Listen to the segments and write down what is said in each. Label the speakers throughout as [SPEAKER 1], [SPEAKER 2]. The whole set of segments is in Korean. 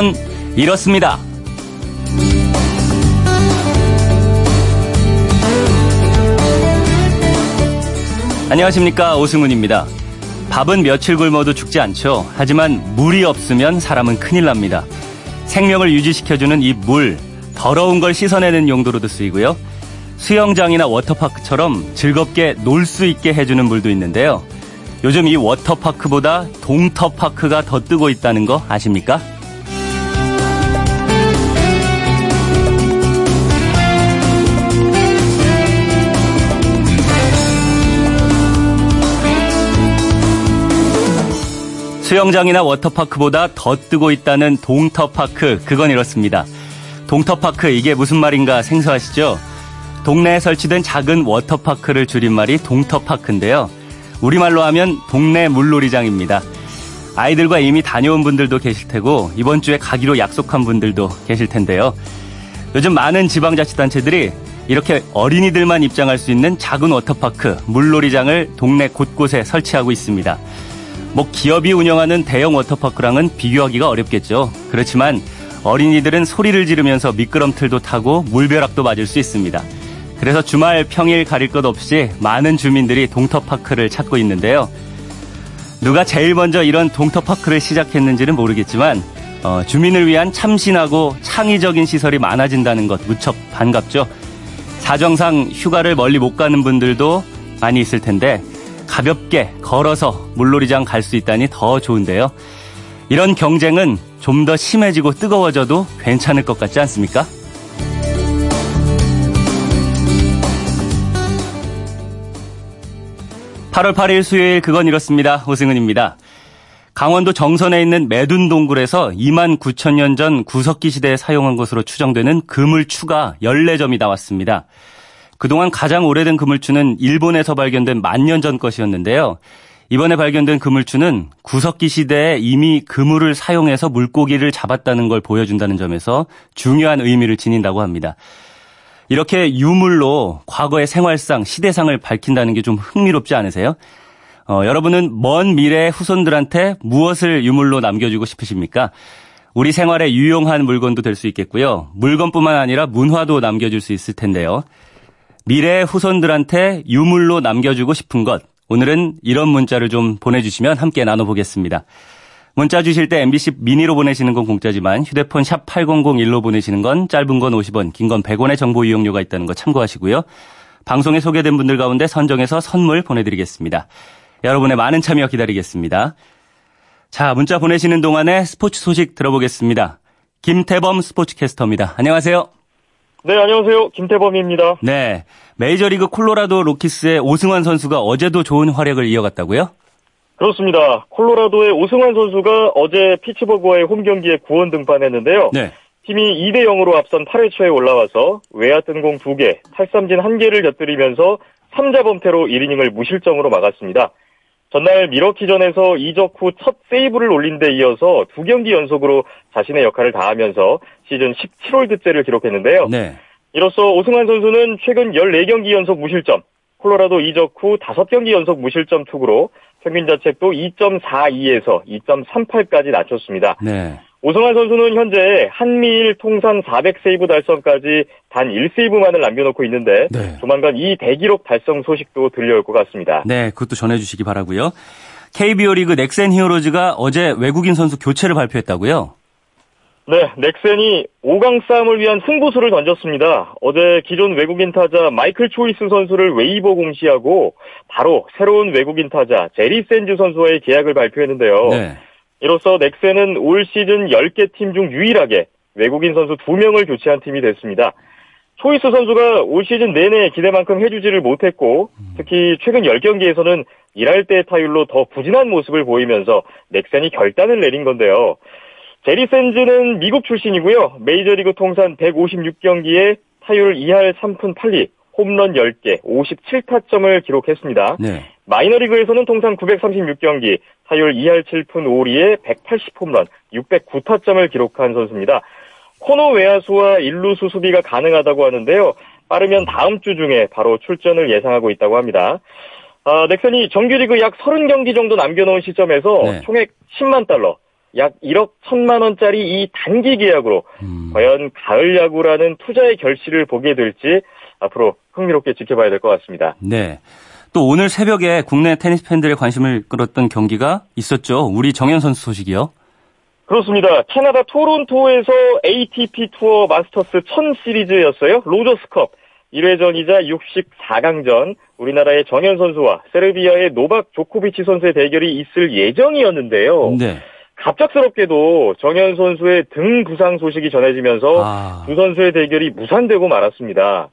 [SPEAKER 1] 그건 이렇습니다. 안녕하십니까 오승훈입니다. 밥은 며칠 굶어도 죽지 않죠. 하지만 물이 없으면 사람은 큰일 납니다. 생명을 유지시켜주는 이 물, 더러운 걸 씻어내는 용도로도 쓰이고요. 수영장이나 워터파크처럼 즐겁게 놀 수 있게 해주는 물도 있는데요. 요즘 이 워터파크보다 동터파크가 더 뜨고 있다는 거 아십니까? 수영장이나 워터파크보다 더 뜨고 있다는 동터파크, 그건 이렇습니다. 동터파크, 이게 무슨 말인가 생소하시죠? 동네에 설치된 작은 워터파크를 줄인 말이 동터파크인데요. 우리말로 하면 동네 물놀이장입니다. 아이들과 이미 다녀온 분들도 계실 테고, 이번 주에 가기로 약속한 분들도 계실 텐데요. 요즘 많은 지방자치단체들이 이렇게 어린이들만 입장할 수 있는 작은 워터파크, 물놀이장을 동네 곳곳에 설치하고 있습니다. 뭐 기업이 운영하는 대형 워터파크랑은 비교하기가 어렵겠죠. 그렇지만 어린이들은 소리를 지르면서 미끄럼틀도 타고 물벼락도 맞을 수 있습니다. 그래서 주말 평일 가릴 것 없이 많은 주민들이 동터파크를 찾고 있는데요. 누가 제일 먼저 이런 동터파크를 시작했는지는 모르겠지만 어, 주민을 위한 참신하고 창의적인 시설이 많아진다는 것 무척 반갑죠. 사정상 휴가를 멀리 못 가는 분들도 많이 있을 텐데 가볍게 걸어서 물놀이장 갈 수 있다니 더 좋은데요. 이런 경쟁은 좀 더 심해지고 뜨거워져도 괜찮을 것 같지 않습니까? (8월 8일) 수요일 그건 이렇습니다 오승은입니다 강원도 정선에 있는 매둔 동굴에서 2만 9천 년 전 구석기 시대에 사용한 것으로 추정되는 그물추가 14점이 나왔습니다. 그동안 가장 오래된 그물추는 일본에서 발견된 만 년 전 것이었는데요. 이번에 발견된 그물추는 구석기 시대에 이미 그물을 사용해서 물고기를 잡았다는 걸 보여준다는 점에서 중요한 의미를 지닌다고 합니다. 이렇게 유물로 과거의 생활상, 시대상을 밝힌다는 게 좀 흥미롭지 않으세요? 어, 여러분은 먼 미래의 후손들한테 무엇을 유물로 남겨주고 싶으십니까? 우리 생활에 유용한 물건도 될 수 있겠고요. 물건뿐만 아니라 문화도 남겨줄 수 있을 텐데요. 미래 후손들한테 유물로 남겨주고 싶은 것. 오늘은 이런 문자를 좀 보내주시면 함께 나눠보겠습니다. 문자 주실 때 MBC 미니로 보내시는 건 공짜지만 휴대폰 샵 8001로 보내시는 건 짧은 건 50원, 긴 건 100원의 정보 이용료가 있다는 거 참고하시고요. 방송에 소개된 분들 가운데 선정해서 선물 보내드리겠습니다. 여러분의 많은 참여 기다리겠습니다. 자, 문자 보내시는 동안에 스포츠 소식 들어보겠습니다. 김태범 스포츠캐스터입니다. 안녕하세요.
[SPEAKER 2] 네, 안녕하세요. 김태범입니다.
[SPEAKER 1] 네. 메이저리그 콜로라도 로키스의 오승환 선수가 어제도 좋은 활약을 이어갔다고요?
[SPEAKER 2] 그렇습니다. 콜로라도의 오승환 선수가 어제 피츠버그와의 홈 경기에 구원 등판했는데요. 네. 팀이 2대 0으로 앞선 8회 초에 올라와서 외야 뜬공 2개, 탈삼진 1개를 곁들이면서 3자 범퇴로 1이닝을 무실점으로 막았습니다. 전날 미러키전에서 이적 후 첫 세이브를 올린 데 이어서 두 경기 연속으로 자신의 역할을 다하면서 시즌 17홀드째를 기록했는데요. 네. 이로써 오승환 선수는 최근 14경기 연속 무실점, 콜로라도 이적 후 5경기 연속 무실점 투구로 평균 자책도 2.42에서 2.38까지 낮췄습니다. 네. 오승환 선수는 현재 한미일 통산 400세이브 달성까지 단 1세이브만을 남겨놓고 있는데 네. 조만간 이 대기록 달성 소식도 들려올 것 같습니다.
[SPEAKER 1] 네, 그것도 전해주시기 바라고요. KBO 리그 넥센 히어로즈가 어제 외국인 선수 교체를 발표했다고요?
[SPEAKER 2] 네, 넥센이 5강 싸움을 위한 승부수를 던졌습니다. 어제 기존 외국인 타자 마이클 초이스 선수를 웨이버 공시하고 바로 새로운 외국인 타자 제리 샌즈 선수와의 계약을 발표했는데요. 네. 이로써 넥센은 올 시즌 10개 팀 중 유일하게 외국인 선수 2명을 교체한 팀이 됐습니다. 초이스 선수가 올 시즌 내내 기대만큼 해주지를 못했고 특히 최근 10경기에서는 일할 때 타율로 더 부진한 모습을 보이면서 넥센이 결단을 내린 건데요. 제리 샌즈는 미국 출신이고요. 메이저리그 통산 156경기에 타율 2할 3푼 8리, 홈런 10개, 57타점을 기록했습니다. 네. 마이너리그에서는 통산 936경기, 타율 2할 7푼 5리에 180홈런, 609타점을 기록한 선수입니다. 코너 외야수와 일루수 수비가 가능하다고 하는데요. 빠르면 다음 주 중에 바로 출전을 예상하고 있다고 합니다. 아, 넥슨이 정규리그 약 30경기 정도 남겨놓은 시점에서 네. 총액 10만 달러, 약 1억 1천만 원짜리 이 단기 계약으로 음. 과연 가을 야구라는 투자의 결실을 보게 될지 앞으로 흥미롭게 지켜봐야 될 것 같습니다.
[SPEAKER 1] 네. 또 오늘 새벽에 국내 테니스 팬들의 관심을 끌었던 경기가 있었죠. 우리 정현 선수 소식이요.
[SPEAKER 2] 그렇습니다. 캐나다 토론토에서 ATP 투어 마스터스 1000 시리즈였어요. 로저스컵 1회전이자 64강전 우리나라의 정현 선수와 세르비아의 노박 조코비치 선수의 대결이 있을 예정이었는데요. 네. 갑작스럽게도 정현 선수의 등 부상 소식이 전해지면서 아. 두 선수의 대결이 무산되고 말았습니다.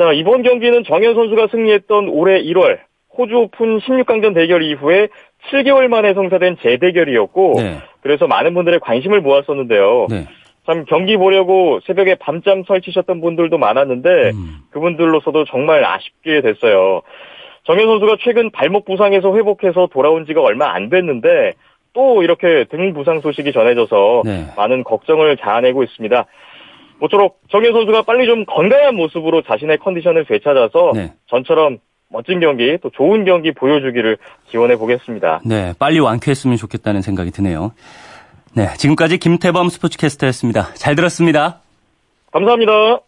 [SPEAKER 2] 자, 이번 경기는 정현 선수가 승리했던 올해 1월 호주 오픈 16강전 대결 이후에 7개월 만에 성사된 재대결이었고 네. 그래서 많은 분들의 관심을 모았었는데요. 네. 참 경기 보려고 새벽에 밤잠 설치셨던 분들도 많았는데 음. 그분들로서도 정말 아쉽게 됐어요. 정현 선수가 최근 발목 부상에서 회복해서 돌아온 지가 얼마 안 됐는데 또 이렇게 등 부상 소식이 전해져서 네. 많은 걱정을 자아내고 있습니다. 모쪼록 정현 선수가 빨리 좀 건강한 모습으로 자신의 컨디션을 되찾아서 네. 전처럼 멋진 경기 또 좋은 경기 보여주기를 기원해 보겠습니다.
[SPEAKER 1] 네, 빨리 완쾌했으면 좋겠다는 생각이 드네요. 네, 지금까지 김태범 스포츠캐스터였습니다. 잘 들었습니다.
[SPEAKER 2] 감사합니다.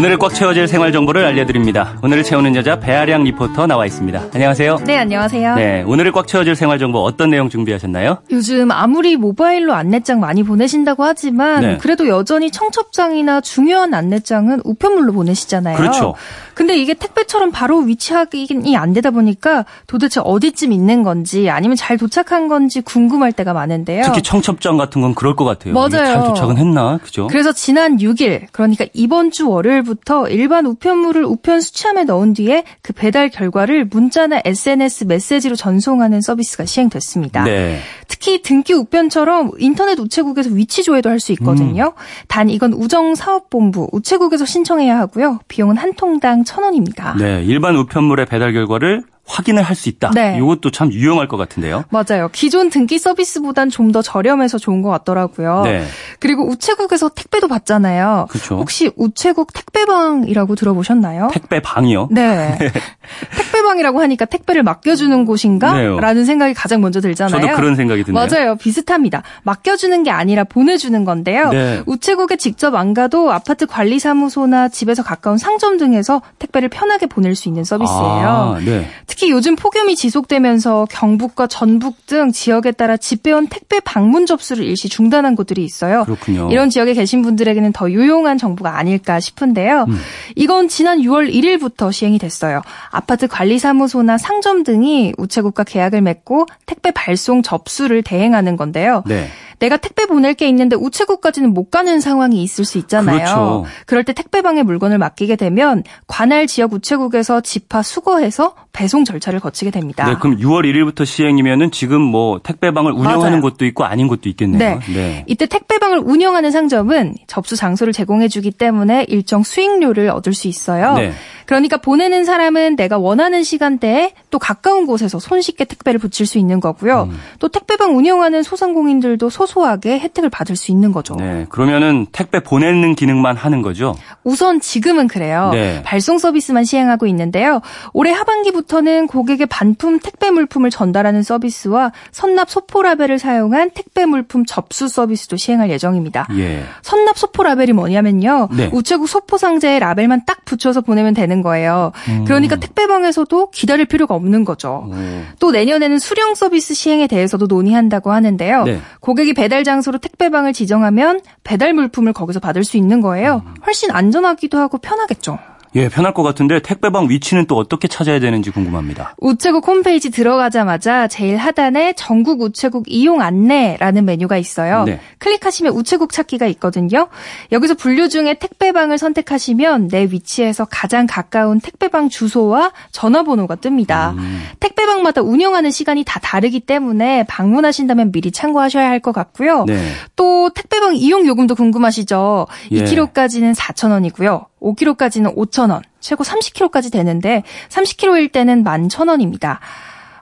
[SPEAKER 1] 오늘을 꽉 채워질 생활 정보를 알려드립니다. 오늘을 채우는 여자 배아량 리포터 나와 있습니다. 안녕하세요.
[SPEAKER 3] 네, 안녕하세요.
[SPEAKER 1] 네, 오늘을 꽉 채워질 생활 정보 어떤 내용 준비하셨나요?
[SPEAKER 3] 요즘 아무리 모바일로 안내장 많이 보내신다고 하지만 네. 그래도 여전히 청첩장이나 중요한 안내장은 우편물로 보내시잖아요.
[SPEAKER 1] 그렇죠.
[SPEAKER 3] 근데 이게 택배처럼 바로 위치하기 안 되다 보니까 도대체 어디쯤 있는 건지 아니면 잘 도착한 건지 궁금할 때가 많은데요.
[SPEAKER 1] 특히 청첩장 같은 건 그럴 것 같아요.
[SPEAKER 3] 맞아요. 잘
[SPEAKER 1] 도착은 했나? 그죠?
[SPEAKER 3] 그래서 지난 6일, 그러니까 이번 주 월요일부터 일반 우편물을 우편 수취함에 넣은 뒤에 그 배달 결과를 문자나 SNS 메시지로 전송하는 서비스가 시행됐습니다. 네. 특히 등기 우편처럼 인터넷 우체국에서 위치 조회도 할 수 있거든요. 음. 단 이건 우정사업본부 우체국에서 신청해야 하고요. 비용은 한 통당 천 원입니다.
[SPEAKER 1] 네, 일반 우편물의 배달 결과를 확인을 할 수 있다. 네. 이것도 참 유용할 것 같은데요.
[SPEAKER 3] 맞아요. 기존 등기 서비스보단 좀 더 저렴해서 좋은 것 같더라고요. 네. 그리고 우체국에서 택배도 받잖아요.
[SPEAKER 1] 그렇죠.
[SPEAKER 3] 혹시 우체국 택배방이라고 들어보셨나요?
[SPEAKER 1] 택배방이요?
[SPEAKER 3] 네. 택배방이라고 하니까 택배를 맡겨주는 곳인가? 네 라는 생각이 가장 먼저 들잖아요.
[SPEAKER 1] 저도 그런 생각이 드네요.
[SPEAKER 3] 맞아요. 비슷합니다. 맡겨주는 게 아니라 보내주는 건데요. 네. 우체국에 직접 안 가도 아파트 관리사무소나 집에서 가까운 상점 등에서 택배를 편하게 보낼 수 있는 서비스예요. 아, 네. 특히 요즘 폭염이 지속되면서 경북과 전북 등 지역에 따라 집배원 택배 방문 접수를 일시 중단한 곳들이 있어요.
[SPEAKER 1] 그렇군요.
[SPEAKER 3] 이런 지역에 계신 분들에게는 더 유용한 정보가 아닐까 싶은데요. 음. 이건 지난 6월 1일부터 시행이 됐어요. 아파트 관리사무소나 상점 등이 우체국과 계약을 맺고 택배 발송 접수를 대행하는 건데요. 네. 내가 택배 보낼 게 있는데 우체국까지는 못 가는 상황이 있을 수 있잖아요.
[SPEAKER 1] 그렇죠.
[SPEAKER 3] 그럴 때 택배방에 물건을 맡기게 되면 관할 지역 우체국에서 집화 수거해서 배송 절차를 거치게 됩니다.
[SPEAKER 1] 네, 그럼 6월 1일부터 시행이면은 지금 뭐 택배방을 운영하는 맞아요. 곳도 있고 아닌 곳도 있겠네요. 네.
[SPEAKER 3] 네. 이때 택배방을 운영하는 상점은 접수 장소를 제공해 주기 때문에 일정 수익료를 얻을 수 있어요. 네. 그러니까 보내는 사람은 내가 원하는 시간대에 또 가까운 곳에서 손쉽게 택배를 붙일 수 있는 거고요. 음. 또 택배방 운영하는 소상공인들도 소 소하게 혜택을 받을 수 있는 거죠.
[SPEAKER 1] 네, 그러면은 택배 보내는 기능만 하는 거죠?
[SPEAKER 3] 우선 지금은 그래요. 네. 발송 서비스만 시행하고 있는데요. 올해 하반기부터는 고객의 반품 택배 물품을 전달하는 서비스와 선납 소포 라벨을 사용한 택배 물품 접수 서비스도 시행할 예정입니다. 예. 선납 소포 라벨이 뭐냐면요. 네. 우체국 소포 상자에 라벨만 딱 붙여서 보내면 되는 거예요. 음. 그러니까 택배방에서도 기다릴 필요가 없는 거죠. 음. 또 내년에는 수령 서비스 시행에 대해서도 논의한다고 하는데요. 네. 고객이 배달 장소로 택배방을 지정하면 배달 물품을 거기서 받을 수 있는 거예요. 음. 훨씬 안전하기도 하고 편하겠죠.
[SPEAKER 1] 예, 편할 것 같은데 택배방 위치는 또 어떻게 찾아야 되는지 궁금합니다.
[SPEAKER 3] 우체국 홈페이지 들어가자마자 제일 하단에 전국 우체국 이용 안내라는 메뉴가 있어요. 네. 클릭하시면 우체국 찾기가 있거든요. 여기서 분류 중에 택배방을 선택하시면 내 위치에서 가장 가까운 택배방 주소와 전화번호가 뜹니다. 음. 택배방마다 운영하는 시간이 다 다르기 때문에 방문하신다면 미리 참고하셔야 할 것 같고요. 네. 또 택배방 이용 요금도 궁금하시죠? 예. 2kg까지는 4,000원이고요. 5kg까지는 5,000원, 최고 30kg까지 되는데 30kg일 때는 11,000원입니다.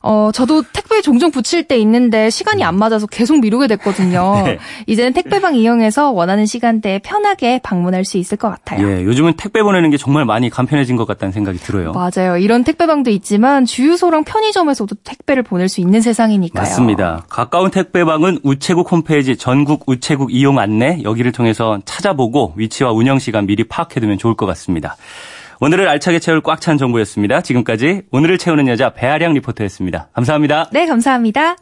[SPEAKER 3] 어, 저도 택배 종종 붙일 때 있는데 시간이 안 맞아서 계속 미루게 됐거든요. 네. 이제는 택배방 이용해서 원하는 시간대에 편하게 방문할 수 있을 것 같아요.
[SPEAKER 1] 예, 요즘은 택배 보내는 게 정말 많이 간편해진 것 같다는 생각이 들어요.
[SPEAKER 3] 맞아요. 이런 택배방도 있지만 주유소랑 편의점에서도 택배를 보낼 수 있는 세상이니까요.
[SPEAKER 1] 맞습니다. 가까운 택배방은 우체국 홈페이지 전국 우체국 이용 안내 여기를 통해서 찾아보고 위치와 운영 시간 미리 파악해두면 좋을 것 같습니다. 오늘을 알차게 채울 꽉 찬 정보였습니다. 지금까지 오늘을 채우는 여자 배아량 리포터였습니다. 감사합니다.
[SPEAKER 3] 네, 감사합니다.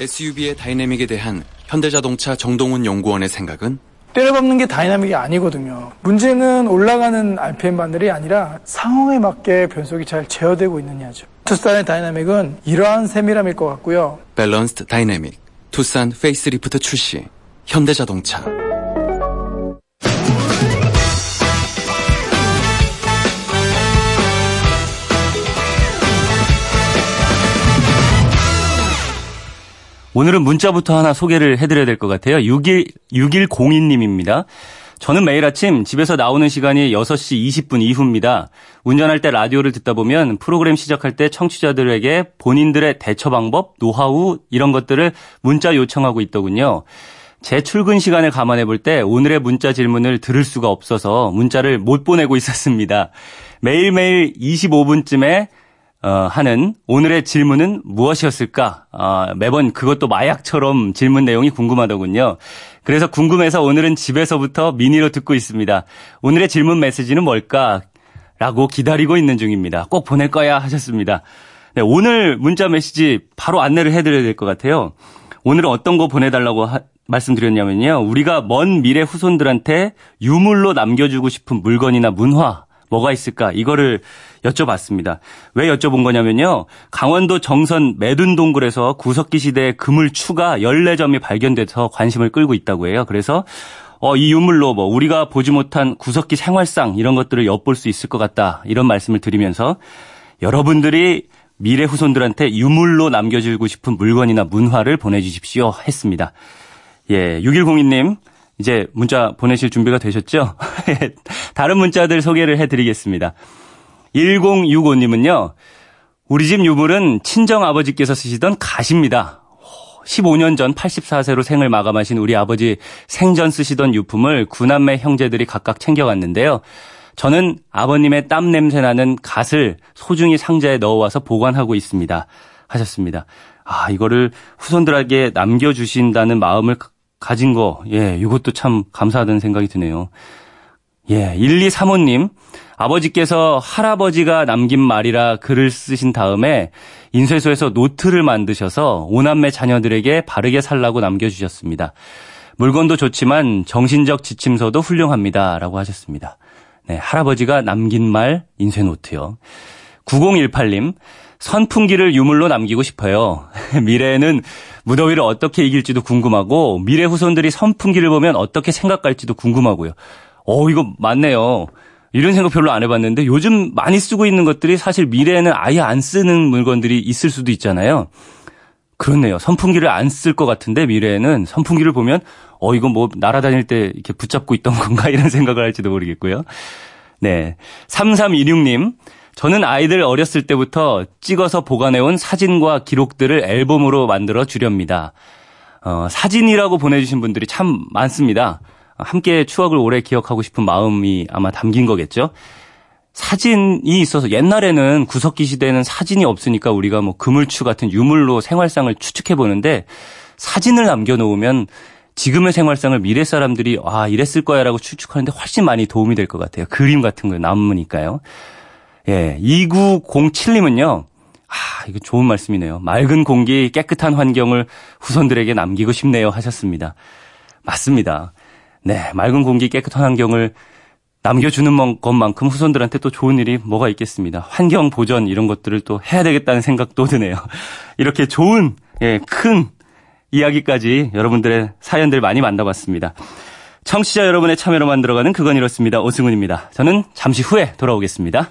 [SPEAKER 4] SUV의 다이내믹에 대한 현대자동차 정동훈 연구원의 생각은
[SPEAKER 5] 때려박는 게 다이나믹이 아니거든요. 문제는 올라가는 RPM 바늘이 아니라 상황에 맞게 변속이 잘 제어되고 있느냐죠. 투싼의 다이나믹은 이러한 세밀함일 것 같고요.
[SPEAKER 4] balanced dynamic 투싼 페이스리프트 출시 현대자동차
[SPEAKER 1] 오늘은 문자부터 하나 소개를 해드려야 될 것 같아요. 61, 6102님입니다. 저는 매일 아침 집에서 나오는 시간이 6시 20분 이후입니다. 운전할 때 라디오를 듣다 보면 프로그램 시작할 때 청취자들에게 본인들의 대처 방법, 노하우 이런 것들을 문자 요청하고 있더군요. 제 출근 시간을 감안해 볼 때 오늘의 문자 질문을 들을 수가 없어서 문자를 못 보내고 있었습니다. 매일매일 25분쯤에 어, 하는 오늘의 질문은 무엇이었을까? 어, 매번 그것도 마약처럼 질문 내용이 궁금하더군요. 그래서 궁금해서 오늘은 집에서부터 미니로 듣고 있습니다. 오늘의 질문 메시지는 뭘까? 라고 기다리고 있는 중입니다. 꼭 보낼 거야 하셨습니다. 네, 오늘 문자 메시지 바로 안내를 해드려야 될 것 같아요. 오늘은 어떤 거 보내달라고 하, 말씀드렸냐면요. 우리가 먼 미래 후손들한테 유물로 남겨주고 싶은 물건이나 문화, 뭐가 있을까? 이거를 여쭤봤습니다. 왜 여쭤본 거냐면요. 강원도 정선 매둔 동굴에서 구석기 시대의 그물 추가 14점이 발견돼서 관심을 끌고 있다고 해요. 그래서 어, 이 유물로 뭐 우리가 보지 못한 구석기 생활상 이런 것들을 엿볼 수 있을 것 같다. 이런 말씀을 드리면서 여러분들이 미래 후손들한테 유물로 남겨주고 싶은 물건이나 문화를 보내주십시오 했습니다. 예, 6102님 이제 문자 보내실 준비가 되셨죠? 다른 문자들 소개를 해드리겠습니다. 1065님은요, 우리 집 유물은 친정 아버지께서 쓰시던 가시입니다. 15년 전 84세로 생을 마감하신 우리 아버지 생전 쓰시던 유품을 구남매 형제들이 각각 챙겨갔는데요. 저는 아버님의 땀 냄새 나는 갓을 소중히 상자에 넣어와서 보관하고 있습니다. 하셨습니다. 아, 이거를 후손들에게 남겨주신다는 마음을 가진 거, 예, 이것도 참 감사하다는 생각이 드네요. 예, 1235님, 아버지께서 할아버지가 남긴 말이라 글을 쓰신 다음에 인쇄소에서 노트를 만드셔서 오남매 자녀들에게 바르게 살라고 남겨주셨습니다. 물건도 좋지만 정신적 지침서도 훌륭합니다. 라고 하셨습니다. 네, 할아버지가 남긴 말 인쇄 노트요. 9018님, 선풍기를 유물로 남기고 싶어요. 미래에는 무더위를 어떻게 이길지도 궁금하고 미래 후손들이 선풍기를 보면 어떻게 생각할지도 궁금하고요. 어, 이거 맞네요. 이런 생각 별로 안 해봤는데 요즘 많이 쓰고 있는 것들이 사실 미래에는 아예 안 쓰는 물건들이 있을 수도 있잖아요. 그렇네요. 선풍기를 안 쓸 것 같은데 미래에는 선풍기를 보면 어 이거 뭐 날아다닐 때 이렇게 붙잡고 있던 건가 이런 생각을 할지도 모르겠고요. 네. 3326님. 저는 아이들 어렸을 때부터 찍어서 보관해온 사진과 기록들을 앨범으로 만들어 주렵니다. 어, 사진이라고 보내주신 분들이 참 많습니다. 함께 추억을 오래 기억하고 싶은 마음이 아마 담긴 거겠죠. 사진이 있어서 옛날에는 구석기 시대에는 사진이 없으니까 우리가 뭐 그물추 같은 유물로 생활상을 추측해 보는데 사진을 남겨놓으면 지금의 생활상을 미래 사람들이 아 이랬을 거야라고 추측하는데 훨씬 많이 도움이 될 것 같아요. 그림 같은 거 남으니까요. 예, 2907님은요. 아, 이거 좋은 말씀이네요. 맑은 공기, 깨끗한 환경을 후손들에게 남기고 싶네요 하셨습니다. 맞습니다. 네, 맑은 공기, 깨끗한 환경을 남겨주는 것만큼 후손들한테 또 좋은 일이 뭐가 있겠습니다. 환경 보전 이런 것들을 또 해야 되겠다는 생각도 드네요. 이렇게 좋은, 예, 큰 이야기까지 여러분들의 사연들 많이 만나봤습니다. 청취자 여러분의 참여로 만들어가는 그건 이렇습니다. 오승훈입니다. 저는 잠시 후에 돌아오겠습니다.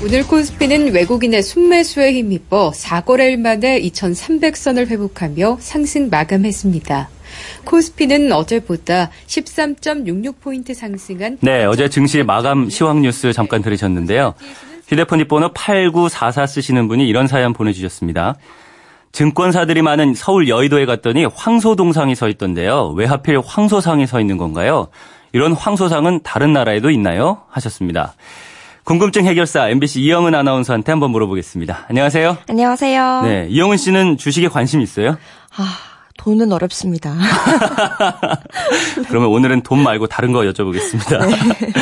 [SPEAKER 6] 오늘 코스피는 외국인의 순매수에 힘입어 4거래일 만에 2,300선을 회복하며 상승 마감했습니다. 코스피는 어제보다 13.66포인트 상승한
[SPEAKER 1] 네, 어제 증시 마감 시황 뉴스 잠깐 들으셨는데요. 휴대폰 뒷번호 8944 쓰시는 분이 이런 사연 보내주셨습니다. 증권사들이 많은 서울 여의도에 갔더니 황소동상이 서 있던데요. 왜 하필 황소상이 서 있는 건가요? 이런 황소상은 다른 나라에도 있나요? 하셨습니다. 궁금증 해결사 MBC 이영은 아나운서한테 한번 물어보겠습니다. 안녕하세요.
[SPEAKER 7] 안녕하세요.
[SPEAKER 1] 네, 이영은 씨는 주식에 관심 있어요?
[SPEAKER 7] 아, 돈은 어렵습니다.
[SPEAKER 1] 그러면 오늘은 돈 말고 다른 거 여쭤보겠습니다. 네.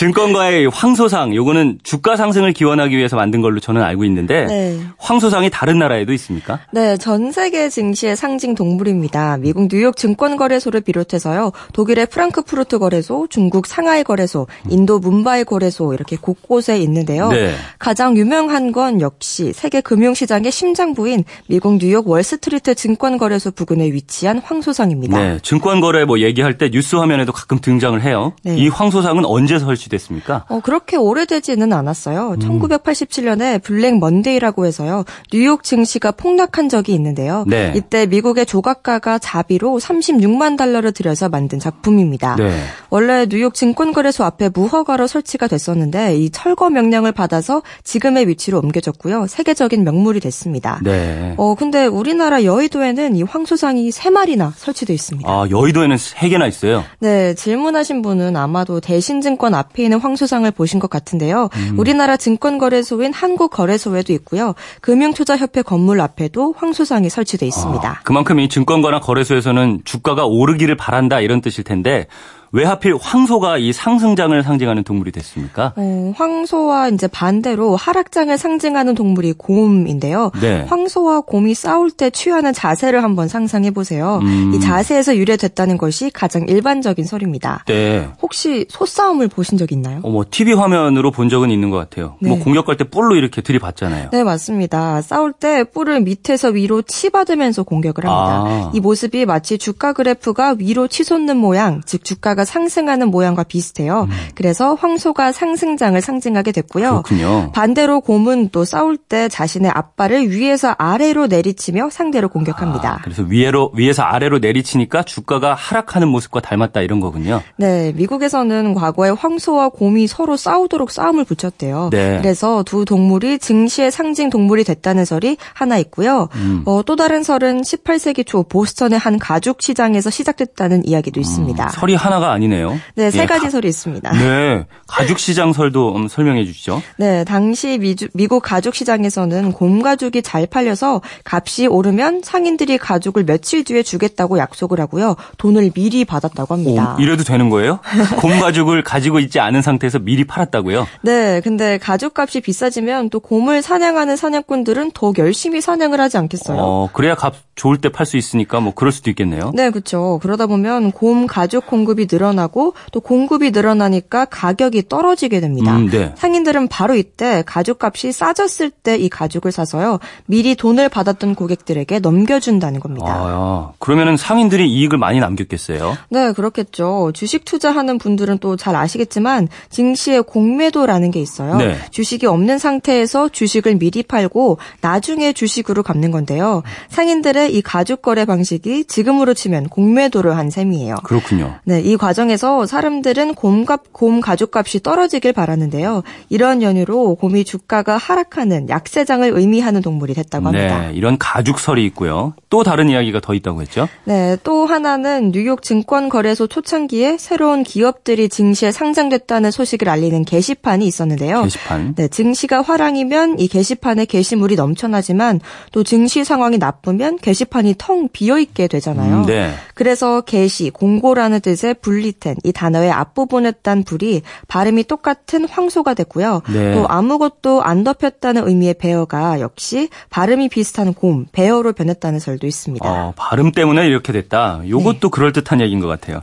[SPEAKER 1] 증권가의 황소상 요거는 주가 상승을 기원하기 위해서 만든 걸로 저는 알고 있는데 네. 황소상이 다른 나라에도 있습니까?
[SPEAKER 7] 네, 전 세계 증시의 상징 동물입니다. 미국 뉴욕 증권거래소를 비롯해서요. 독일의 프랑크푸르트 거래소, 중국 상하이 거래소, 인도 문바이 거래소 이렇게 곳곳에 있는데요. 네. 가장 유명한 건 역시 세계 금융시장의 심장부인 미국 뉴욕 월스트리트 증권거래소 부근에 위치한 황소상입니다.
[SPEAKER 1] 네, 증권거래 뭐 얘기할 때 뉴스 화면에도 가끔 등장을 해요. 네. 이 황소상은 언제 설치 됐습니까?
[SPEAKER 7] 어, 그렇게 오래되지는 않았어요. 음. 1987년에 블랙 먼데이라고 해서요. 뉴욕 증시가 폭락한 적이 있는데요. 네. 이때 미국의 조각가가 자비로 36만 달러를 들여서 만든 작품입니다. 네. 원래 뉴욕 증권거래소 앞에 무허가로 설치가 됐었는데 이 철거 명령을 받아서 지금의 위치로 옮겨졌고요. 세계적인 명물이 됐습니다. 네. 어, 근데 우리나라 여의도에는 이 황소상이 3마리나 설치되어 있습니다.
[SPEAKER 1] 아, 여의도에는 3개나 있어요?
[SPEAKER 7] 네, 질문하신 분은 아마도 대신증권 앞 앞에 있는 황소상을 보신 것 같은데요. 음. 우리나라 증권거래소인 한국거래소에도 있고요. 금융투자협회 건물 앞에도 황소상이 설치돼 있습니다. 아,
[SPEAKER 1] 그만큼 이 증권거나 거래소에서는 주가가 오르기를 바란다 이런 뜻일 텐데 왜 하필 황소가 이 상승장을 상징하는 동물이 됐습니까?
[SPEAKER 7] 어, 황소와 이제 반대로 하락장을 상징하는 동물이 곰인데요. 네. 황소와 곰이 싸울 때 취하는 자세를 한번 상상해 보세요. 음. 이 자세에서 유래됐다는 것이 가장 일반적인 설입니다. 네. 혹시 소싸움을 보신 적 있나요?
[SPEAKER 1] 어, 뭐 TV 화면으로 본 적은 있는 것 같아요. 뭐 네. 뭐 공격할 때 뿔로 이렇게 들이받잖아요.
[SPEAKER 7] 네, 맞습니다. 싸울 때 뿔을 밑에서 위로 치받으면서 공격을 합니다. 아. 이 모습이 마치 주가 그래프가 위로 치솟는 모양, 즉 주가가 주가가 상승하는 모양과 비슷해요. 음. 그래서 황소가 상승장을 상징하게 됐고요.
[SPEAKER 1] 그렇군요.
[SPEAKER 7] 반대로 곰은 또 싸울 때 자신의 앞발을 위에서 아래로 내리치며 상대를 공격합니다.
[SPEAKER 1] 아, 그래서 위로 위에서 아래로 내리치니까 주가가 하락하는 모습과 닮았다 이런 거군요.
[SPEAKER 7] 네, 미국에서는 과거에 황소와 곰이 서로 싸우도록 싸움을 붙였대요. 네. 그래서 두 동물이 증시의 상징 동물이 됐다는 설이 하나 있고요. 음. 어, 또 다른 설은 18세기 초 보스턴의 한 가죽 시장에서 시작됐다는 이야기도 있습니다. 음,
[SPEAKER 1] 설이 하나가 아니네요.
[SPEAKER 7] 네, 세 예, 가지 설이 있습니다.
[SPEAKER 1] 네, 가죽 시장 설도 음, 설명해 주시죠.
[SPEAKER 7] 네, 당시 미주, 미국 가죽 시장에서는 곰 가죽이 잘 팔려서 값이 오르면 상인들이 가죽을 며칠 뒤에 주겠다고 약속을 하고요. 돈을 미리 받았다고 합니다.
[SPEAKER 1] 오, 이래도 되는 거예요? 곰 가죽을 가지고 있지 않은 상태에서 미리 팔았다고요?
[SPEAKER 7] 네, 근데 가죽 값이 비싸지면 또 곰을 사냥하는 사냥꾼들은 더욱 열심히 사냥을 하지 않겠어요?
[SPEAKER 1] 어, 그래야 값 좋을 때 팔 수 있으니까 뭐 그럴 수도 있겠네요.
[SPEAKER 7] 네, 그렇죠. 그러다 보면 곰 가죽 공급이 늘 늘어나고 또 공급이 늘어나니까 가격이 떨어지게 됩니다. 음, 네. 상인들은 바로 이때 가죽값이 싸졌을 때 이 가죽을 사서요. 미리 돈을 받았던 고객들에게 넘겨준다는 겁니다.
[SPEAKER 1] 아, 그러면은 상인들이 이익을 많이 남겼겠어요?
[SPEAKER 7] 네, 그렇겠죠. 주식 투자하는 분들은 또 잘 아시겠지만 증시에 공매도라는 게 있어요. 네. 주식이 없는 상태에서 주식을 미리 팔고 나중에 주식으로 갚는 건데요. 상인들의 이 가죽 거래 방식이 지금으로 치면 공매도를 한 셈이에요.
[SPEAKER 1] 그렇군요.
[SPEAKER 7] 네, 이 과 정에서 사람들은 곰값, 곰 가죽값이 떨어지길 바라는데요. 이런 연유로 곰이 주가가 하락하는 약세장을 의미하는 동물이 됐다고 합니다.
[SPEAKER 1] 네, 이런 가죽설이 있고요. 또 다른 이야기가 더 있다고 했죠?
[SPEAKER 7] 네, 또 하나는 뉴욕 증권거래소 초창기에 새로운 기업들이 증시에 상장됐다는 소식을 알리는 게시판이 있었는데요.
[SPEAKER 1] 게시판.
[SPEAKER 7] 네, 증시가 화랑이면 이 게시판에 게시물이 넘쳐나지만 또 증시 상황이 나쁘면 게시판이 텅 비어 있게 되잖아요. 음, 네. 그래서 게시, 공고라는 뜻의 분리텐 이 단어의 앞부분에 딴 불이 발음이 똑같은 황소가 됐고요. 네. 또 아무것도 안 덮였다는 의미의 베어가 역시 발음이 비슷한 곰, 베어로 변했다는 설도 있습니다.
[SPEAKER 1] 어, 발음 때문에 이렇게 됐다. 요것도 네. 그럴듯한 얘기인 것 같아요.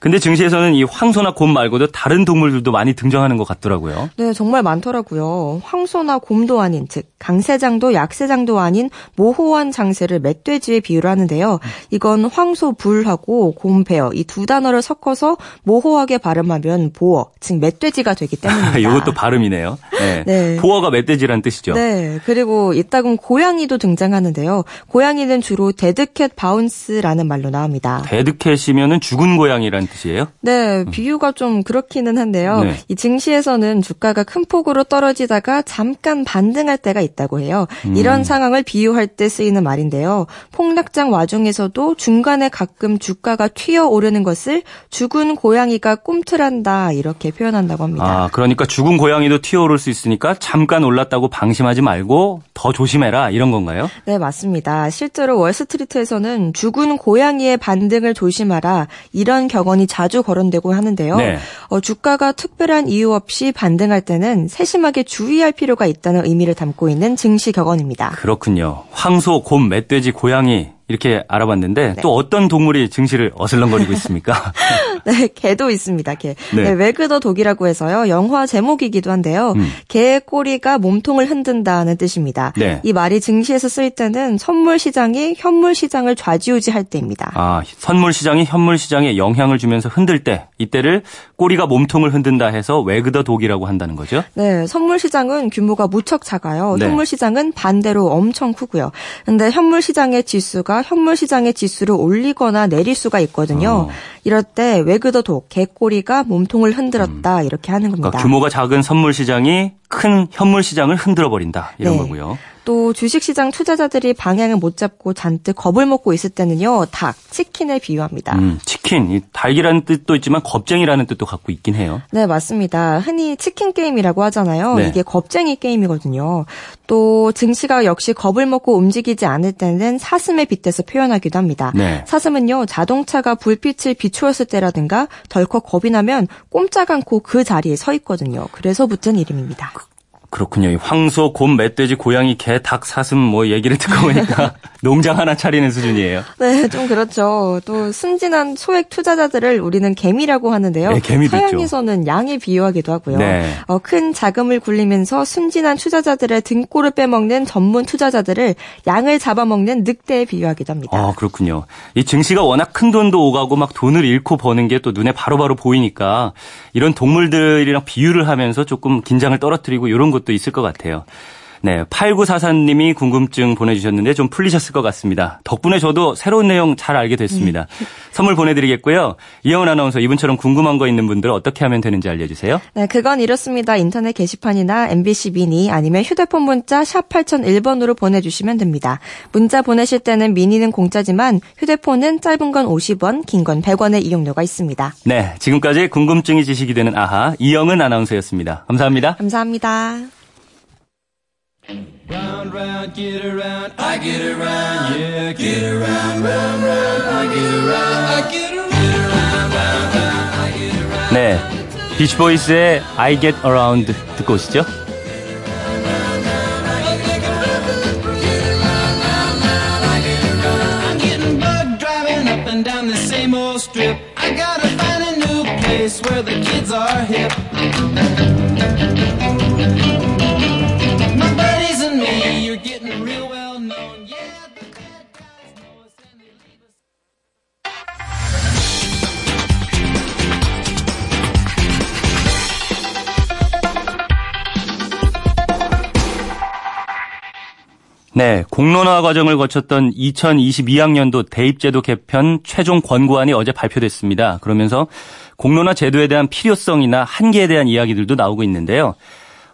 [SPEAKER 1] 근데 증시에서는 이 황소나 곰 말고도 다른 동물들도 많이 등장하는 것 같더라고요.
[SPEAKER 7] 네, 정말 많더라고요. 황소나 곰도 아닌, 즉 강세장도 약세장도 아닌 모호한 장세를 멧돼지에 비유를 하는데요. 이건 황소 불하고 곰 베어 이 두 단어를 섞어서 모호하게 발음하면 보어, 즉 멧돼지가 되기 때문입니다.
[SPEAKER 1] 이것도 발음이네요. 네. 네. 보어가 멧돼지라는 뜻이죠.
[SPEAKER 7] 네. 그리고 이따금 고양이도 등장하는데요. 고양이는 주로 dead cat bounce라는 말로 나옵니다.
[SPEAKER 1] dead cat이면은 죽은 고양이 라는 뜻이에요?
[SPEAKER 7] 네, 비유가 좀 그렇기는 한데요. 네. 이 증시에서는 주가가 큰 폭으로 떨어지다가 잠깐 반등할 때가 있다고 해요. 음. 이런 상황을 비유할 때 쓰이는 말인데요. 폭락장 와중에서도 중간에 가끔 주가가 튀어 오르는 것을 죽은 고양이가 꿈틀한다 이렇게 표현한다고 합니다.
[SPEAKER 1] 아, 그러니까 죽은 고양이도 튀어 오를 수 있으니까 잠깐 올랐다고 방심하지 말고 더 조심해라 이런 건가요?
[SPEAKER 7] 네, 맞습니다. 실제로 월스트리트에서는 죽은 고양이의 반등을 조심하라 이런 격언 이 자주 거론되고 하는데요. 네. 어, 주가가 특별한 이유 없이 반등할 때는 세심하게 주의할 필요가 있다는 의미를 담고 있는 증시 격언입니다.
[SPEAKER 1] 그렇군요. 황소, 곰, 멧돼지, 고양이 이렇게 알아봤는데 네. 또 어떤 동물이 증시를 어슬렁거리고 있습니까?
[SPEAKER 7] 네, 개도 있습니다. 개. 네. 네, 외그더 독이라고 해서요. 영화 제목이기도 한데요. 음. 개의 꼬리가 몸통을 흔든다는 뜻입니다. 네. 이 말이 증시에서 쓸 때는 선물 시장이 현물 시장을 좌지우지할 때입니다.
[SPEAKER 1] 아, 선물 시장이 현물 시장에 영향을 주면서 흔들 때 이때를 꼬리가 몸통을 흔든다 해서 외그더 독이라고 한다는 거죠?
[SPEAKER 7] 네, 선물 시장은 규모가 무척 작아요. 네. 현물 시장은 반대로 엄청 크고요. 근데 현물 시장의 지수가 현물 시장의 지수를 올리거나 내릴 수가 있거든요. 어. 이럴 때 외그더 독, 개꼬리가 몸통을 흔들었다 음. 이렇게 하는 겁니다.
[SPEAKER 1] 그러니까 규모가 작은 선물 시장이 큰 현물 시장을 흔들어 버린다 이런 네. 거고요.
[SPEAKER 7] 또 주식시장 투자자들이 방향을 못 잡고 잔뜩 겁을 먹고 있을 때는요, 닭, 치킨을 비유합니다. 음,
[SPEAKER 1] 치킨, 닭이라는 뜻도 있지만 겁쟁이라는 뜻도 갖고 있긴 해요.
[SPEAKER 7] 네, 맞습니다. 흔히 치킨 게임이라고 하잖아요. 네. 이게 겁쟁이 게임이거든요. 또 증시가 역시 겁을 먹고 움직이지 않을 때는 사슴에 빗대서 표현하기도 합니다. 네. 사슴은요, 자동차가 불빛을 비추었을 때라든가 덜컥 겁이 나면 꼼짝 않고 그 자리에 서 있거든요. 그래서 붙은 이름입니다. 그,
[SPEAKER 1] 그렇군요. 황소, 곰, 멧돼지, 고양이, 개, 닭, 사슴 뭐 얘기를 듣고 보니까 농장 하나 차리는 수준이에요.
[SPEAKER 7] 네, 좀 그렇죠. 또 순진한 소액 투자자들을 우리는 개미라고 하는데요. 네, 개미도 서양에서는 있죠. 양에 비유하기도 하고요. 네. 어, 큰 자금을 굴리면서 순진한 투자자들의 등골을 빼먹는 전문 투자자들을 양을 잡아먹는 늑대에 비유하기도 합니다.
[SPEAKER 1] 아, 그렇군요. 이 증시가 워낙 큰 돈도 오가고 막 돈을 잃고 버는 게 또 눈에 바로바로 바로 보이니까 이런 동물들이랑 비유를 하면서 조금 긴장을 떨어뜨리고 이런 것 것도 있을 것 같아요. 네, 8944님이 궁금증 보내주셨는데 좀 풀리셨을 것 같습니다. 덕분에 저도 새로운 내용 잘 알게 됐습니다. 음. 선물 보내드리겠고요. 이영은 아나운서 이분처럼 궁금한 거 있는 분들 어떻게 하면 되는지 알려주세요.
[SPEAKER 7] 네, 그건 이렇습니다. 인터넷 게시판이나 MBC 미니 아니면 휴대폰 문자 샵 8001번으로 보내주시면 됩니다. 문자 보내실 때는 미니는 공짜지만 휴대폰은 짧은 건 50원, 긴 건 100원의 이용료가 있습니다.
[SPEAKER 1] 네, 지금까지 궁금증이 지식이 되는 아하 이영은 아나운서였습니다. 감사합니다.
[SPEAKER 7] 감사합니다.
[SPEAKER 8] Round, round, get around, I get around, yeah, get around, round, round, I get around, I get around, round, round, I get around.
[SPEAKER 1] 네, 비치보이스의 I Get Around 듣고 오시죠. down the same old strip. I gotta find a new place where the kids are hip. 네, 공론화 과정을 거쳤던 2022학년도 대입제도 개편 최종 권고안이 어제 발표됐습니다. 그러면서 공론화 제도에 대한 필요성이나 한계에 대한 이야기들도 나오고 있는데요.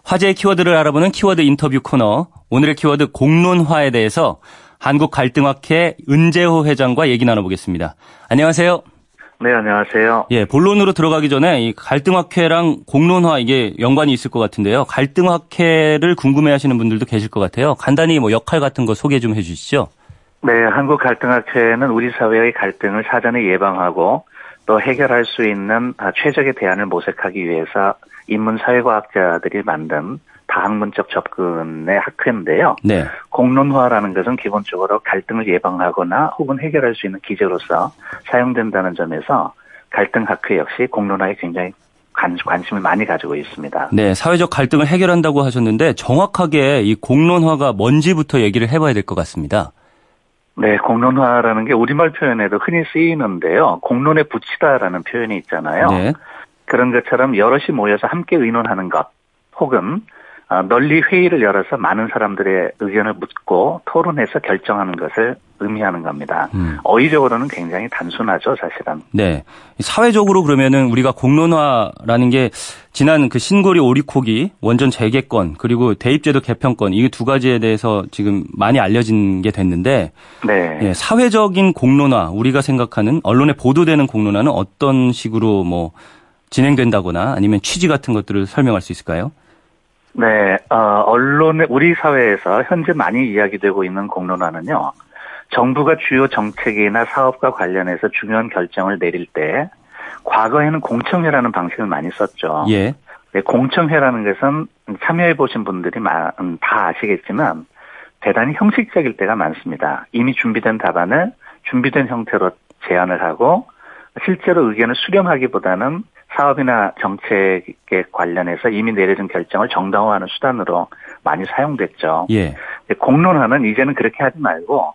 [SPEAKER 1] 화제의 키워드를 알아보는 키워드 인터뷰 코너, 오늘의 키워드 공론화에 대해서 한국갈등학회 은재호 회장과 얘기 나눠보겠습니다. 안녕하세요.
[SPEAKER 9] 네, 안녕하세요.
[SPEAKER 1] 예, 본론으로 들어가기 전에 이 갈등학회랑 공론화 이게 연관이 있을 것 같은데요. 갈등학회를 궁금해 하시는 분들도 계실 것 같아요. 간단히 뭐 역할 같은 거 소개 좀 해 주시죠.
[SPEAKER 9] 네, 한국 갈등학회는 우리 사회의 갈등을 사전에 예방하고 또 해결할 수 있는 아, 최적의 대안을 모색하기 위해서 인문 사회과학자들이 만든 다학문적 접근의 학회인데요. 네. 공론화라는 것은 기본적으로 갈등을 예방하거나 혹은 해결할 수 있는 기제로서 사용된다는 점에서 갈등 학회 역시 공론화에 굉장히 관심을 많이 가지고 있습니다.
[SPEAKER 1] 네, 사회적 갈등을 해결한다고 하셨는데 정확하게 이 공론화가 뭔지부터 얘기를 해봐야 될 것 같습니다.
[SPEAKER 9] 네, 공론화라는 게 우리말 표현에도 흔히 쓰이는데요. 공론에 붙이다라는 표현이 있잖아요. 네. 그런 것처럼 여럿이 모여서 함께 의논하는 것, 혹은 어, 널리 회의를 열어서 많은 사람들의 의견을 묻고 토론해서 결정하는 것을 의미하는 겁니다. 음. 어휘적으로는 굉장히 단순하죠, 사실은.
[SPEAKER 1] 네. 사회적으로 그러면은 우리가 공론화라는 게 지난 그 신고리 오리코기 원전 재개권 그리고 대입제도 개편권 이 두 가지에 대해서 지금 많이 알려진 게 됐는데 네. 네. 사회적인 공론화 우리가 생각하는 언론에 보도되는 공론화는 어떤 식으로 뭐 진행된다거나 아니면 취지 같은 것들을 설명할 수 있을까요?
[SPEAKER 9] 네, 어, 언론의 우리 사회에서 현재 많이 이야기되고 있는 공론화는요. 정부가 주요 정책이나 사업과 관련해서 중요한 결정을 내릴 때 과거에는 공청회라는 방식을 많이 썼죠. 예. 네, 공청회라는 것은 참여해 보신 분들이 음, 다 아시겠지만 대단히 형식적일 때가 많습니다. 이미 준비된 답안을 준비된 형태로 제안을 하고 실제로 의견을 수렴하기보다는 사업이나 정책에 관련해서 이미 내려진 결정을 정당화하는 수단으로 많이 사용됐죠. 예. 공론화는 이제는 그렇게 하지 말고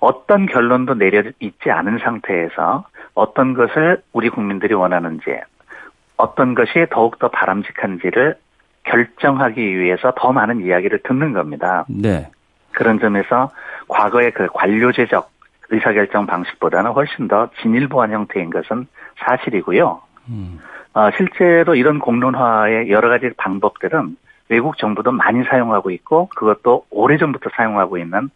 [SPEAKER 9] 어떤 결론도 내려 있지 않은 상태에서 어떤 것을 우리 국민들이 원하는지 어떤 것이 더욱더 바람직한지를 결정하기 위해서 더 많은 이야기를 듣는 겁니다. 네. 그런 점에서 과거의 그 관료제적 의사결정 방식보다는 훨씬 더 진일보한 형태인 것은 사실이고요. 음. 어, 실제로 이런 공론화의 여러 가지 방법들은 외국 정부도 많이 사용하고 있고 그것도 오래전부터 사용하고 있는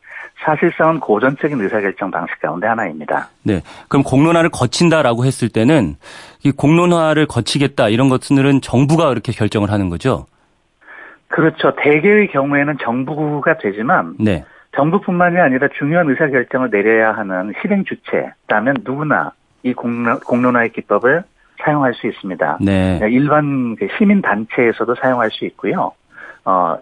[SPEAKER 9] 사실상은 고전적인 의사결정 방식 가운데 하나입니다.
[SPEAKER 1] 네. 그럼 공론화를 거친다라고 했을 때는 이 공론화를 거치겠다 이런 것들은 정부가 그렇게 결정을 하는 거죠?
[SPEAKER 9] 그렇죠. 대개의 경우에는 정부가 되지만 네. 정부뿐만이 아니라 중요한 의사결정을 내려야 하는 실행 주체라면 누구나 이 공론화의 기법을 사용할 수 있습니다. 네. 일반 그 시민 단체에서도 사용할 수 있고요. 어,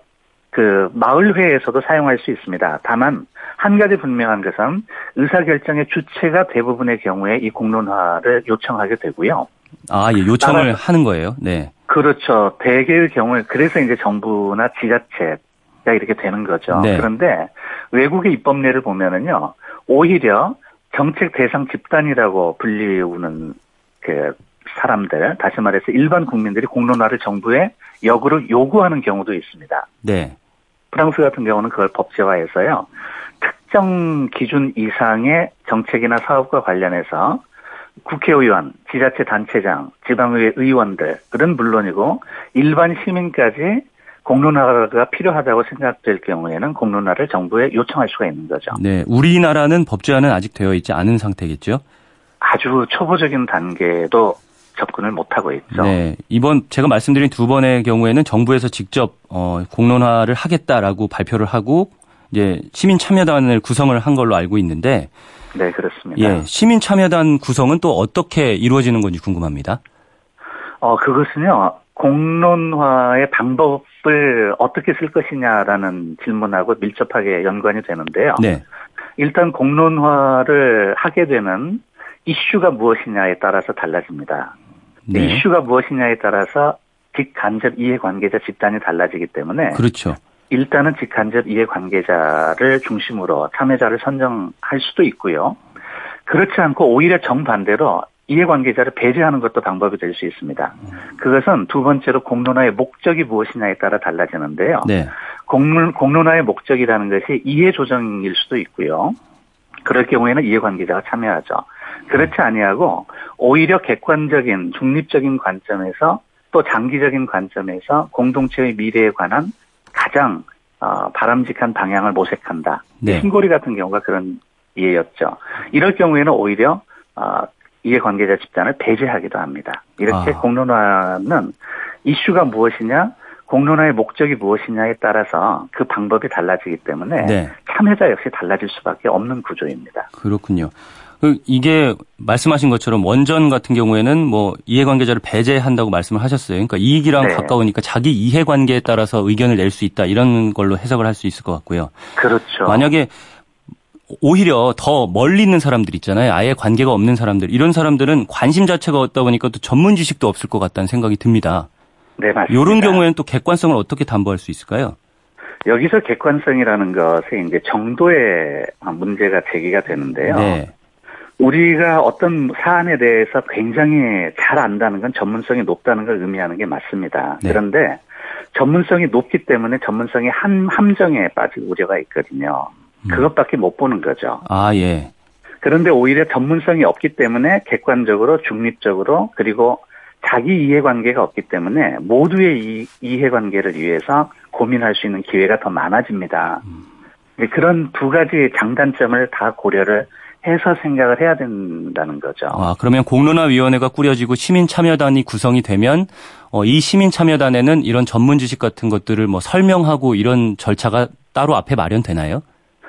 [SPEAKER 9] 그 마을회에서도 사용할 수 있습니다. 다만 한 가지 분명한 것은 의사결정의 주체가 대부분의 경우에 이 공론화를 요청하게 되고요.
[SPEAKER 1] 아, 예, 요청을 하는 거예요. 네.
[SPEAKER 9] 그렇죠. 대개의 경우에 그래서 이제 정부나 지자체가 이렇게 되는 거죠. 네. 그런데 외국의 입법례를 보면은요, 오히려 정책 대상 집단이라고 불리우는 그 사람들, 다시 말해서 일반 국민들이 공론화를 정부에 역으로 요구하는 경우도 있습니다. 네. 프랑스 같은 경우는 그걸 법제화해서요. 특정 기준 이상의 정책이나 사업과 관련해서 국회의원, 지자체 단체장, 지방의회 의원들은 물론이고 일반 시민까지 공론화가 필요하다고 생각될 경우에는 공론화를 정부에 요청할 수가 있는 거죠.
[SPEAKER 1] 네, 우리나라는 법제화는 아직 되어 있지 않은 상태겠죠?
[SPEAKER 9] 아주 초보적인 단계도 접근을 못하고 있죠. 네.
[SPEAKER 1] 이번 제가 말씀드린 두 번의 경우에는 정부에서 직접 어, 공론화를 하겠다라고 발표를 하고 이제 시민 참여단을 구성을 한 걸로 알고 있는데
[SPEAKER 9] 네, 그렇습니다.
[SPEAKER 1] 예, 시민 참여단 구성은 또 어떻게 이루어지는 건지 궁금합니다.
[SPEAKER 9] 어, 그것은요. 공론화의 방법을 어떻게 쓸 것이냐라는 질문하고 밀접하게 연관이 되는데요. 네. 일단 공론화를 하게 되는 이슈가 무엇이냐에 따라서 달라집니다. 네. 이슈가 무엇이냐에 따라서 직간접 이해관계자 집단이 달라지기 때문에
[SPEAKER 1] 그렇죠.
[SPEAKER 9] 일단은 직간접 이해관계자를 중심으로 참여자를 선정할 수도 있고요. 그렇지 않고 오히려 정반대로 이해관계자를 배제하는 것도 방법이 될 수 있습니다. 그것은 두 번째로 공론화의 목적이 무엇이냐에 따라 달라지는데요. 네. 공론, 공론화의 목적이라는 것이 이해 조정일 수도 있고요. 그럴 경우에는 이해관계자가 참여하죠. 그렇지 아니하고 오히려 객관적인 중립적인 관점에서 또 장기적인 관점에서 공동체의 미래에 관한 가장 어, 바람직한 방향을 모색한다. 네. 신고리 같은 경우가 그런 이해였죠. 이럴 경우에는 오히려 어, 이해관계자 집단을 배제하기도 합니다. 이렇게 아. 공론화는 이슈가 무엇이냐, 공론화의 목적이 무엇이냐에 따라서 그 방법이 달라지기 때문에 네. 참여자 역시 달라질 수밖에 없는 구조입니다.
[SPEAKER 1] 그렇군요. 그 이게 말씀하신 것처럼 원전 같은 경우에는 뭐 이해관계자를 배제한다고 말씀을 하셨어요. 그러니까 이익이랑 네. 가까우니까 자기 이해관계에 따라서 의견을 낼 수 있다 이런 걸로 해석을 할 수 있을 것 같고요.
[SPEAKER 9] 그렇죠.
[SPEAKER 1] 만약에 오히려 더 멀리 있는 사람들 있잖아요. 아예 관계가 없는 사람들. 이런 사람들은 관심 자체가 없다 보니까 또 전문 지식도 없을 것 같다는 생각이 듭니다.
[SPEAKER 9] 네, 맞습니다.
[SPEAKER 1] 이런 경우에는 또 객관성을 어떻게 담보할 수 있을까요?
[SPEAKER 9] 여기서 객관성이라는 것에 이제 정도의 문제가 제기가 되는데요. 네. 우리가 어떤 사안에 대해서 굉장히 잘 안다는 건 전문성이 높다는 걸 의미하는 게 맞습니다. 네. 그런데 전문성이 높기 때문에 전문성이 한 함정에 빠질 우려가 있거든요. 음. 그것밖에 못 보는 거죠.
[SPEAKER 1] 아, 예.
[SPEAKER 9] 그런데 오히려 전문성이 없기 때문에 객관적으로 중립적으로 그리고 자기 이해관계가 없기 때문에 모두의 이 해관계를 위해서 고민할 수 있는 기회가 더 많아집니다. 음. 그런 두 가지 장단점을 다 고려를 해서 생각을 해야 된다는 거죠.
[SPEAKER 1] 아, 그러면 공론화위원회가 꾸려지고 시민참여단이 구성이 되면 어, 이 시민참여단에는 이런 전문 지식 같은 것들을 뭐 설명하고 이런 절차가 따로 앞에 마련되나요?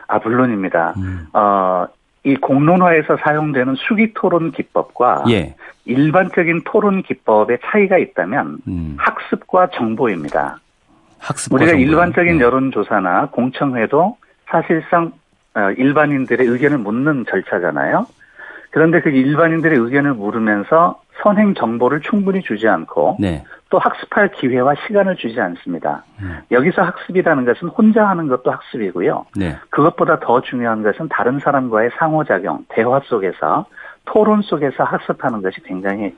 [SPEAKER 9] 아, 물론입니다. 음. 어, 이 공론화에서 사용되는 수기 토론 기법과 예. 일반적인 토론 기법의 차이가 있다면 음. 학습과 정보입니다. 학습과 우리가 정보요? 일반적인 네. 여론조사나 공청회도 사실상 어, 일반인들의 의견을 묻는 절차잖아요. 그런데 그 일반인들의 의견을 물으면서 선행 정보를 충분히 주지 않고 네. 또 학습할 기회와 시간을 주지 않습니다. 음. 여기서 학습이라는 것은 혼자 하는 것도 학습이고요. 네. 그것보다 더 중요한 것은 다른 사람과의 상호작용, 대화 속에서 토론 속에서 학습하는 것이 굉장히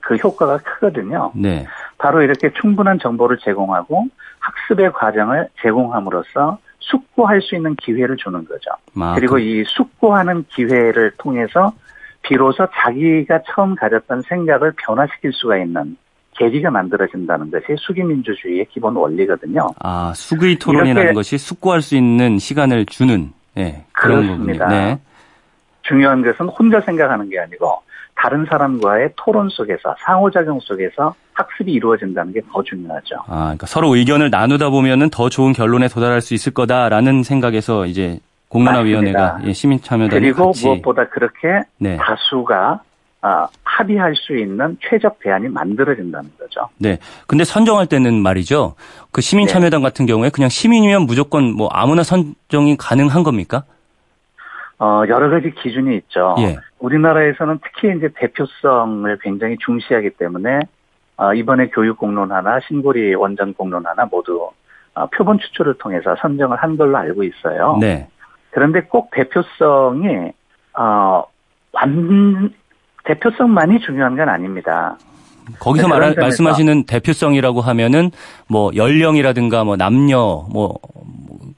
[SPEAKER 9] 그 효과가 크거든요. 네. 바로 이렇게 충분한 정보를 제공하고 학습의 과정을 제공함으로써 숙고할 수 있는 기회를 주는 거죠. 아, 그리고 그... 이 숙고하는 기회를 통해서 비로소 자기가 처음 가졌던 생각을 변화시킬 수가 있는 계기가 만들어진다는 것이 수기민주주의의 기본 원리거든요.
[SPEAKER 1] 아, 수의 토론이라는 것이 숙고할 수 있는 시간을 주는 네, 그런
[SPEAKER 9] 그렇습니다. 네. 중요한 것은 혼자 생각하는 게 아니고 다른 사람과의 토론 속에서 상호작용 속에서 학습이 이루어진다는 게 더 중요하죠.
[SPEAKER 1] 아, 그러니까 서로 의견을 나누다 보면은 더 좋은 결론에 도달할 수 있을 거다라는 생각에서 이제 공론화위원회가 예, 시민 참여단이
[SPEAKER 9] 그리고 같이. 무엇보다 그렇게 네. 다수가 아, 합의할 수 있는 최적 대안이 만들어진다는 거죠.
[SPEAKER 1] 네. 근데 선정할 때는 말이죠. 그 시민 참여단 네. 같은 경우에 그냥 시민이면 무조건 뭐 아무나 선정이 가능한 겁니까?
[SPEAKER 9] 어, 여러 가지 기준이 있죠. 예. 우리나라에서는 특히 이제 대표성을 굉장히 중시하기 때문에 어, 이번에 교육 공론화나 신고리 원전 공론화나 모두 어, 표본 추출을 통해서 선정을 한 걸로 알고 있어요. 네. 그런데 꼭 대표성이 어, 완 대표성만이 중요한 건 아닙니다.
[SPEAKER 1] 거기서 네, 말, 말씀하시는 대표성이라고 하면은 뭐 연령이라든가 뭐 남녀 뭐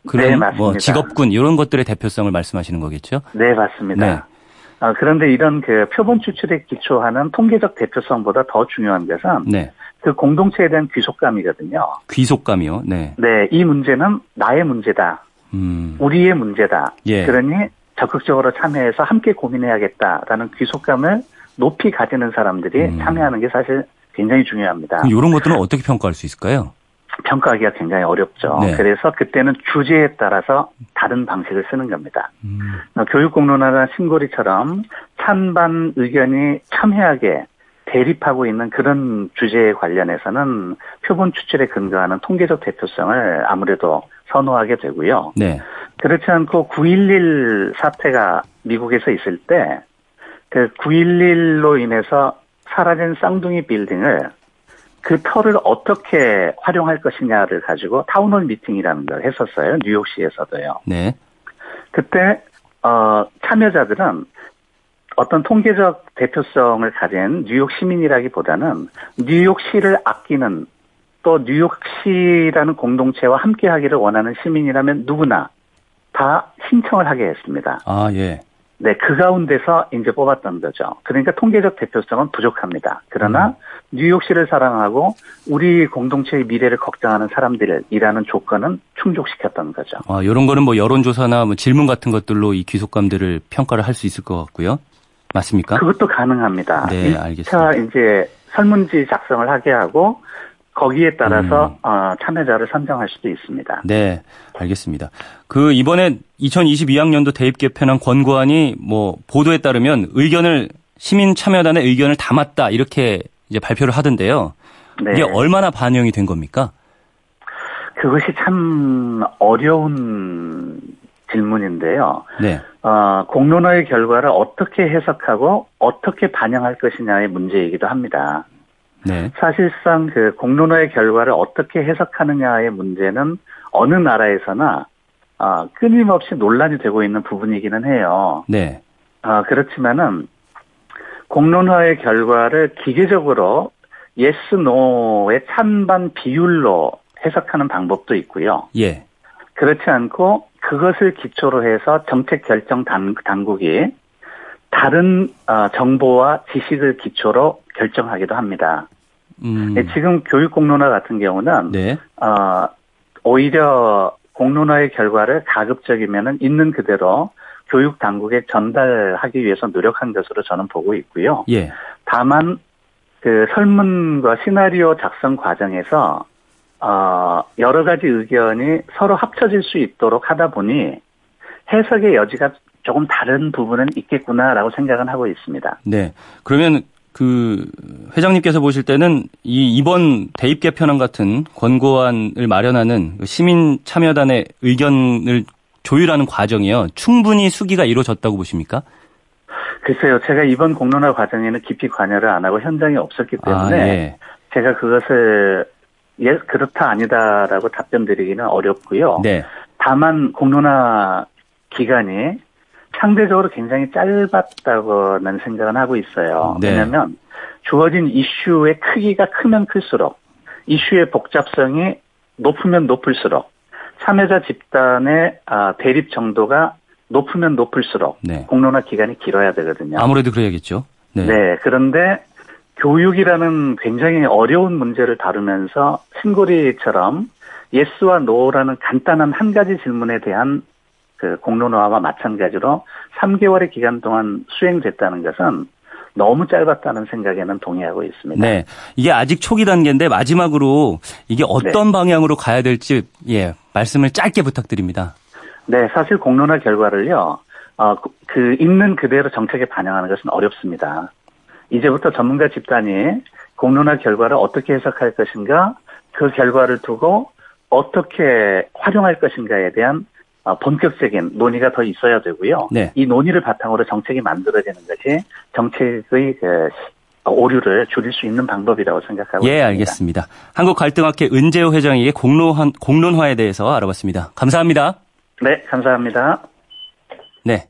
[SPEAKER 1] 그런 네, 뭐 직업군 이런 것들의 대표성을 말씀하시는 거겠죠?
[SPEAKER 9] 네, 맞습니다. 네. 아, 그런데 이런 그 표본 추출에 기초하는 통계적 대표성보다 더 중요한 것은 네. 그 공동체에 대한 귀속감이거든요.
[SPEAKER 1] 귀속감이요? 네.
[SPEAKER 9] 네, 이 문제는 나의 문제다. 음. 우리의 문제다. 예. 그러니 적극적으로 참여해서 함께 고민해야겠다라는 귀속감을 높이 가지는 사람들이 음. 참여하는 게 사실 굉장히 중요합니다.
[SPEAKER 1] 이런 것들은 어떻게 평가할 수 있을까요?
[SPEAKER 9] 평가하기가 굉장히 어렵죠. 네. 그래서 그때는 주제에 따라서 다른 방식을 쓰는 겁니다. 음. 어, 교육공론화나 신고리처럼 찬반 의견이 첨예하게 대립하고 있는 그런 주제에 관련해서는 표본 추출에 근거하는 통계적 대표성을 아무래도 선호하게 되고요. 네. 그렇지 않고 9.11 사태가 미국에서 있을 때 그 9.11로 인해서 사라진 쌍둥이 빌딩을 그 터를 어떻게 활용할 것이냐를 가지고 town hall meeting이라는 걸 했었어요. 뉴욕시에서도요. 네. 그때 어 참여자들은 어떤 통계적 대표성을 가진 뉴욕 시민이라기보다는 뉴욕시를 아끼는 또 뉴욕시라는 공동체와 함께하기를 원하는 시민이라면 누구나 다 신청을 하게 했습니다.
[SPEAKER 1] 아 예.
[SPEAKER 9] 네, 그 가운데서 이제 뽑았던 거죠. 그러니까 통계적 대표성은 부족합니다. 그러나 음. 뉴욕시를 사랑하고 우리 공동체의 미래를 걱정하는 사람들이라는 조건은 충족시켰던 거죠.
[SPEAKER 1] 아, 이런 거는 뭐 여론조사나 뭐 질문 같은 것들로 이 귀속감들을 평가를 할 수 있을 것 같고요. 맞습니까?
[SPEAKER 9] 그것도 가능합니다.
[SPEAKER 1] 네, 알겠습니다.
[SPEAKER 9] 이제 설문지 작성을 하게 하고 거기에 따라서 음. 어, 참여자를 선정할 수도 있습니다.
[SPEAKER 1] 네, 알겠습니다. 그 이번에 2022학년도 대입 개편안 권고안이 뭐 보도에 따르면 의견을 시민 참여단의 의견을 담았다 이렇게 이제 발표를 하던데요. 네. 이게 얼마나 반영이 된 겁니까?
[SPEAKER 9] 그것이 참 어려운 질문인데요. 네. 어, 공론화의 결과를 어떻게 해석하고 어떻게 반영할 것이냐의 문제이기도 합니다. 네. 사실상 그 공론화의 결과를 어떻게 해석하느냐의 문제는 어느 나라에서나 어, 끊임없이 논란이 되고 있는 부분이기는 해요. 네. 어, 그렇지만은 공론화의 결과를 기계적으로 yes, no의 찬반 비율로 해석하는 방법도 있고요. 예. 그렇지 않고 그것을 기초로 해서 정책 결정 당국이 다른 어, 정보와 지식을 기초로 결정하기도 합니다. 음. 네, 지금 교육 공론화 같은 경우는 네. 어, 오히려 공론화의 결과를 가급적이면 있는 그대로 교육 당국에 전달하기 위해서 노력한 것으로 저는 보고 있고요. 예. 다만 그 설문과 시나리오 작성 과정에서 어, 여러 가지 의견이 서로 합쳐질 수 있도록 하다 보니 해석의 여지가 조금 다른 부분은 있겠구나라고 생각은 하고 있습니다.
[SPEAKER 1] 네. 그러면 그 회장님께서 보실 때는 이 이번 대입 개편안 같은 권고안을 마련하는 그 시민 참여단의 의견을 조율하는 과정이요. 충분히 수기가 이루어졌다고 보십니까?
[SPEAKER 9] 글쎄요. 제가 이번 공론화 과정에는 깊이 관여를 안 하고 현장에 없었기 때문에 아, 예. 제가 그것을 예, 그렇다 아니다라고 답변 드리기는 어렵고요. 네. 다만 공론화 기간이 상대적으로 굉장히 짧았다고는 생각은 하고 있어요. 네. 왜냐하면 주어진 이슈의 크기가 크면 클수록 이슈의 복잡성이 높으면 높을수록 참여자 집단의 아, 대립 정도가 높으면 높을수록 네. 공론화 기간이 길어야 되거든요.
[SPEAKER 1] 아무래도 그래야겠죠.
[SPEAKER 9] 네. 네. 그런데 교육이라는 굉장히 어려운 문제를 다루면서 신고리처럼 예스와 노라는 간단한 한 가지 질문에 대한 그 공론화와 마찬가지로 3개월의 기간 동안 수행됐다는 것은 너무 짧았다는 생각에는 동의하고 있습니다.
[SPEAKER 1] 네. 이게 아직 초기 단계인데 마지막으로 이게 어떤 네. 방향으로 가야 될지 예, 말씀을 짧게 부탁드립니다.
[SPEAKER 9] 네, 사실 공론화 결과를요. 어, 그 있는 그대로 정책에 반영하는 것은 어렵습니다. 이제부터 전문가 집단이 공론화 결과를 어떻게 해석할 것인가, 그 결과를 두고 어떻게 활용할 것인가에 대한 어, 본격적인 논의가 더 있어야 되고요. 네. 이 논의를 바탕으로 정책이 만들어지는 것이 정책의 그 오류를 줄일 수 있는 방법이라고 생각하고
[SPEAKER 1] 예, 있습니다. 알겠습니다. 한국갈등학회 은재호 회장에게 공론화, 공론화에 대해서 알아봤습니다. 감사합니다.
[SPEAKER 9] 네, 감사합니다.
[SPEAKER 1] 네.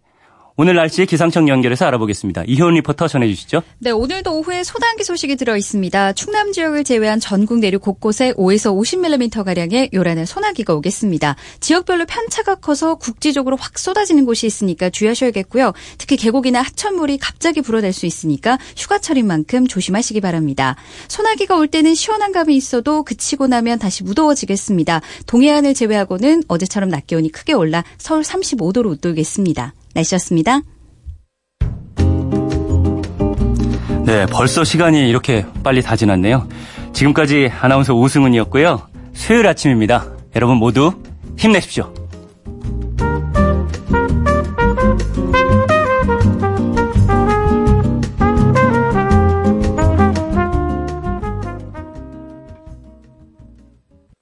[SPEAKER 1] 오늘 날씨 기상청 연결해서 알아보겠습니다. 이효은 리포터 전해주시죠.
[SPEAKER 10] 네, 오늘도 오후에 소단기 소식이 들어 있습니다. 충남 지역을 제외한 전국 내륙 곳곳에 5에서 50mm가량의 요란한 소나기가 오겠습니다. 지역별로 편차가 커서 국지적으로 확 쏟아지는 곳이 있으니까 주의하셔야겠고요. 특히 계곡이나 하천물이 갑자기 불어날 수 있으니까 휴가철인 만큼 조심하시기 바랍니다. 소나기가 올 때는 시원한 감이 있어도 그치고 나면 다시 무더워지겠습니다. 동해안을 제외하고는 어제처럼 낮 기온이 크게 올라 서울 35도로 웃돌겠습니다. 날씨였습니다.
[SPEAKER 1] 네, 벌써 시간이 이렇게 빨리 다 지났네요. 지금까지 아나운서 오승훈이었고요. 수요일 아침입니다. 여러분 모두 힘내십시오.